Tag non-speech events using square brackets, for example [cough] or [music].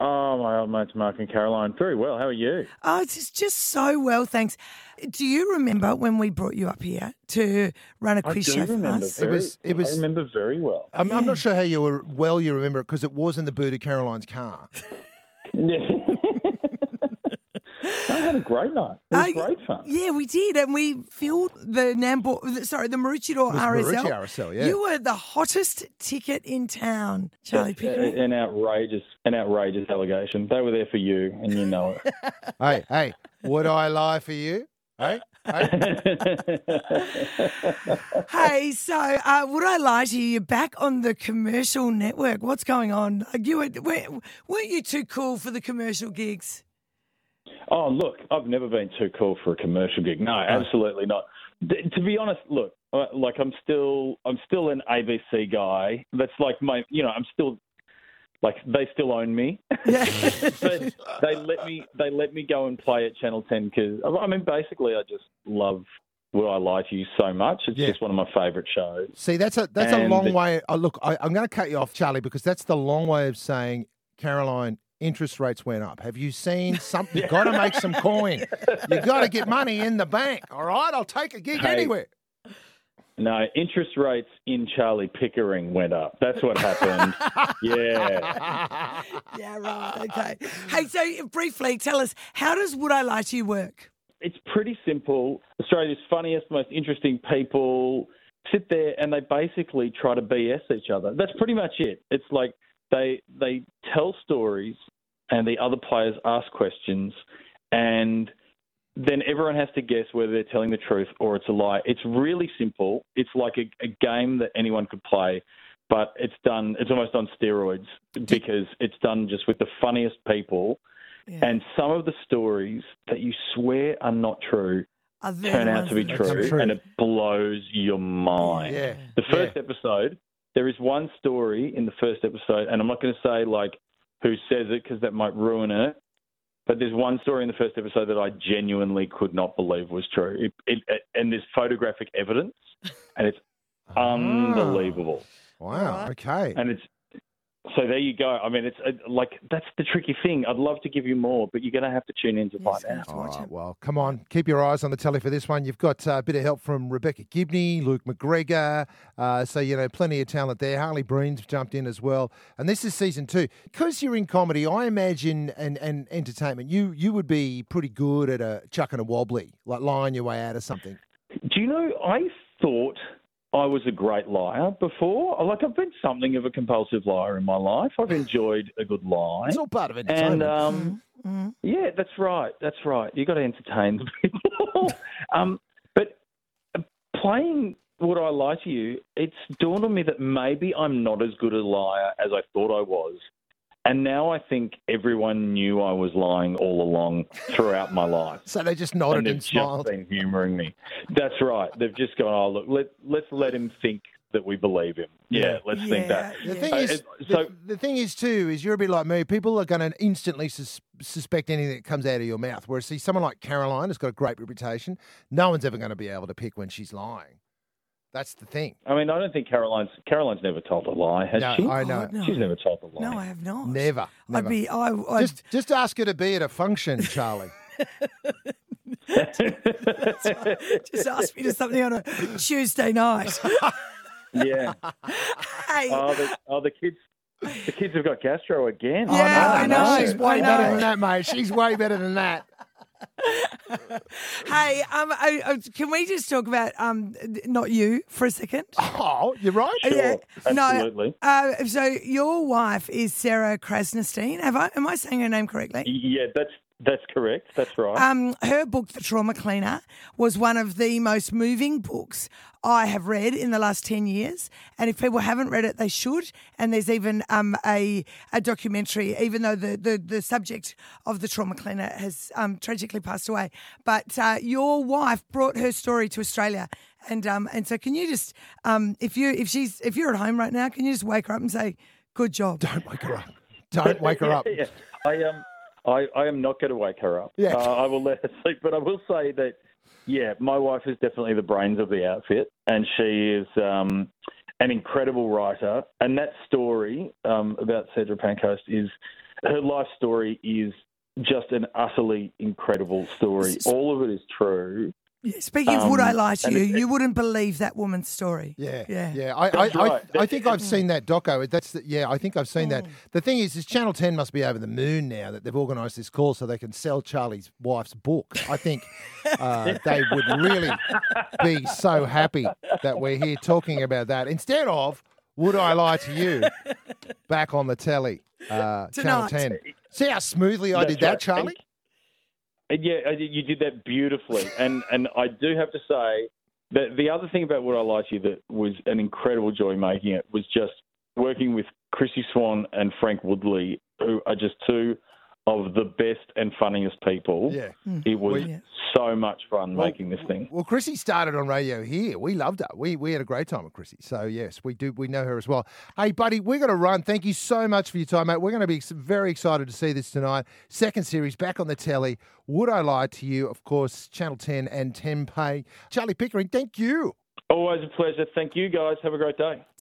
Oh, my old mates Mark and Caroline. Very well. How are you? Oh, it's just- just so well, thanks. Do you remember when we brought you up here to run a I quiz do show for remember us? very, was- it was- I remember very well. I'm, I'm not sure how you were well you remember it because it was in the boot of Caroline's car. [laughs] Yeah. I had a great night. It was Uh, great fun. Yeah, we did, and we filled the Nambour. Sorry, the Maroochydore It was RSL. Maroochy RSL, yeah. You were the hottest ticket in town, Charlie That's Pickering. An outrageous, an outrageous allegation. They were there for you, and you know it. [laughs] hey, hey, would I lie for you? Hey, hey. [laughs] Hey, so uh, would I lie to you? You're back on the commercial network. What's going on? Like, You were, weren't weren't you too cool for the commercial gigs? Oh, look, I've never been too cool for a commercial gig. No, absolutely not. D- to be honest, look, uh, like I'm still, I'm still an ABC guy. That's like my, you know, I'm still, like they still own me. Yeah. [laughs] [laughs] they, they let me they let me go and play at Channel 10 because I mean basically I just love Would I Lie to You so much. It's Yeah. just one of my favourite shows. See, that's a that's a long the- way. Oh, look, I, I'm going to cut you off, Charlie, because that's the long way of saying, Caroline, interest rates went up. Have you seen [laughs] something? You've got to make some coin. You've [laughs] got to get money in the bank. All right, I'll take a gig Hey. anywhere. No, interest rates in Charlie Pickering went up. That's what happened. [laughs] yeah. yeah, right. Okay. Hey, so briefly, tell us how does Would I Lie to You work? It's pretty simple. Australia's funniest, most interesting people sit there and they basically try to BS each other. That's pretty much it. It's like they they tell stories and the other players ask questions and then everyone has to guess whether they're telling the truth or it's a lie. It's really simple. It's like a, a game that anyone could play, but it's done. It's almost on steroids because it's done just with the funniest people, Yeah. and some of the stories that you swear are not true Are turn out to be true, true. and it blows your mind. Yeah. The first episode, there is one story in the first episode, and I'm not going to say like who says it because that might ruin it. But there's one story in the first episode that I genuinely could not believe was true. It, it, it, and there's photographic evidence, and it's ah. unbelievable. Wow. Okay. And it's so there you go. I mean, it's uh, like that's the tricky thing. I'd love to give you more, but you're going to have to tune in to Yes, find out. to All it. well, come on. Keep your eyes on the telly for this one. You've got uh, a bit of help from Rebecca Gibney, Luke McGregor. Uh, so, you know, plenty of talent there. Harley Breen's jumped in as well. And this is season two. Because you're in comedy, I imagine, and, and entertainment, you you would be pretty good at a chucking a wobbly, like lying your way out of something. Do you know? I thought I was a great liar before. Like I've been something of a compulsive liar in my life. I've enjoyed a good lie, It's all part of it. and um, Mhm. yeah, that's right. That's right. You got to entertain the people. [laughs] um, but playing Would I Lie to You? It's dawned on me that maybe I'm not as good a liar as I thought I was. And now I think everyone knew I was lying all along throughout my life so they just nodded and, just smiled. been humouring me. That's right. They've just gone, oh, look, let, let's let him think that we believe him. Yeah, Yeah. let's think that. Yeah, The yeah. thing Uh, is, it- the, so- the thing is too, is you're a bit like me. People are going to instantly sus- suspect anything that comes out of your mouth. Whereas, see, someone like Caroline has got a great reputation. No one's ever going to be able to pick when she's lying. That's the thing. I mean, I don't think Caroline's Caroline's never told a lie, has No, she? I know. God, no. She's never told a lie. No, I have not. Never. never. I'd be. I. I'd, just, just ask her to be at a function, Charlie. [laughs] [laughs] just ask me to something on a Tuesday night. [laughs] yeah. hey, Oh, the, oh, the kids. The kids have got gastro again. Yeah, Oh, I know. She's I way know. better than that, mate. She's way better than that. Hey. Um, I, I, can we just talk about um, not you for a second? Oh, you're right. Sure, Yeah, no. absolutely. Uh, so your wife is Sarah Krasnostein. Have I? Am I saying her name correctly? Yeah, that's that's correct. That's right. Um, her book, The Trauma Cleaner, was one of the most moving books I have read in the last 10 years. And if people haven't read it, they should. And there's even um, a, a documentary, even though the, the, the subject of The Trauma Cleaner has um, tragically passed away. But uh, your wife brought her story to Australia. And um, and so can you just um, if you if she's if you're at home right now, can you just wake her up and say, Good job. Don't wake her up. Don't wake her up. [laughs] yeah, I um, I, I am not going to wake her up. Yeah. Uh, I will let her [laughs] sleep. But I will say that, yeah, my wife is definitely the brains of the outfit, and she is um, an incredible writer. And that story um, about Sandra Pankhurst is her life story is just an utterly incredible story. All of it is true. Yeah, Speaking of would I Um, lie to you, it- you wouldn't believe that woman's story. Yeah, Yeah. yeah. I, I, That's I. I think I've seen that doco. That's the, yeah. I think I've seen Mm. that. The thing is, is Channel Ten must be over the moon now that they've organised this call so they can sell Charlie's wife's book. I think uh, [laughs] they would really be so happy that we're here talking about that instead of "Would I Lie to You?" back on the telly, uh, Channel Ten. See how smoothly I did that. Charlie. And yeah, you did that beautifully. [laughs] And and I do have to say that the other thing about Would I Lie to You that was an incredible joy making it was just working with Chrissy Swan and Frank Woodley, who are just two of the best and funniest people. Yeah. Hmm. It was Yeah. so much fun Well, making this thing. Well, Chrissy started on radio here. We loved her. We we had a great time with Chrissy. So yes, we do. We know her as well. Hey, buddy, we're going to run. Thank you so much for your time, mate. We're going to be very excited to see this tonight. Second series back on the telly. Would I lie to you? Of course, Channel Ten and Ten Play. Charlie Pickering, thank you. Always a pleasure. Thank you guys. Have a great day.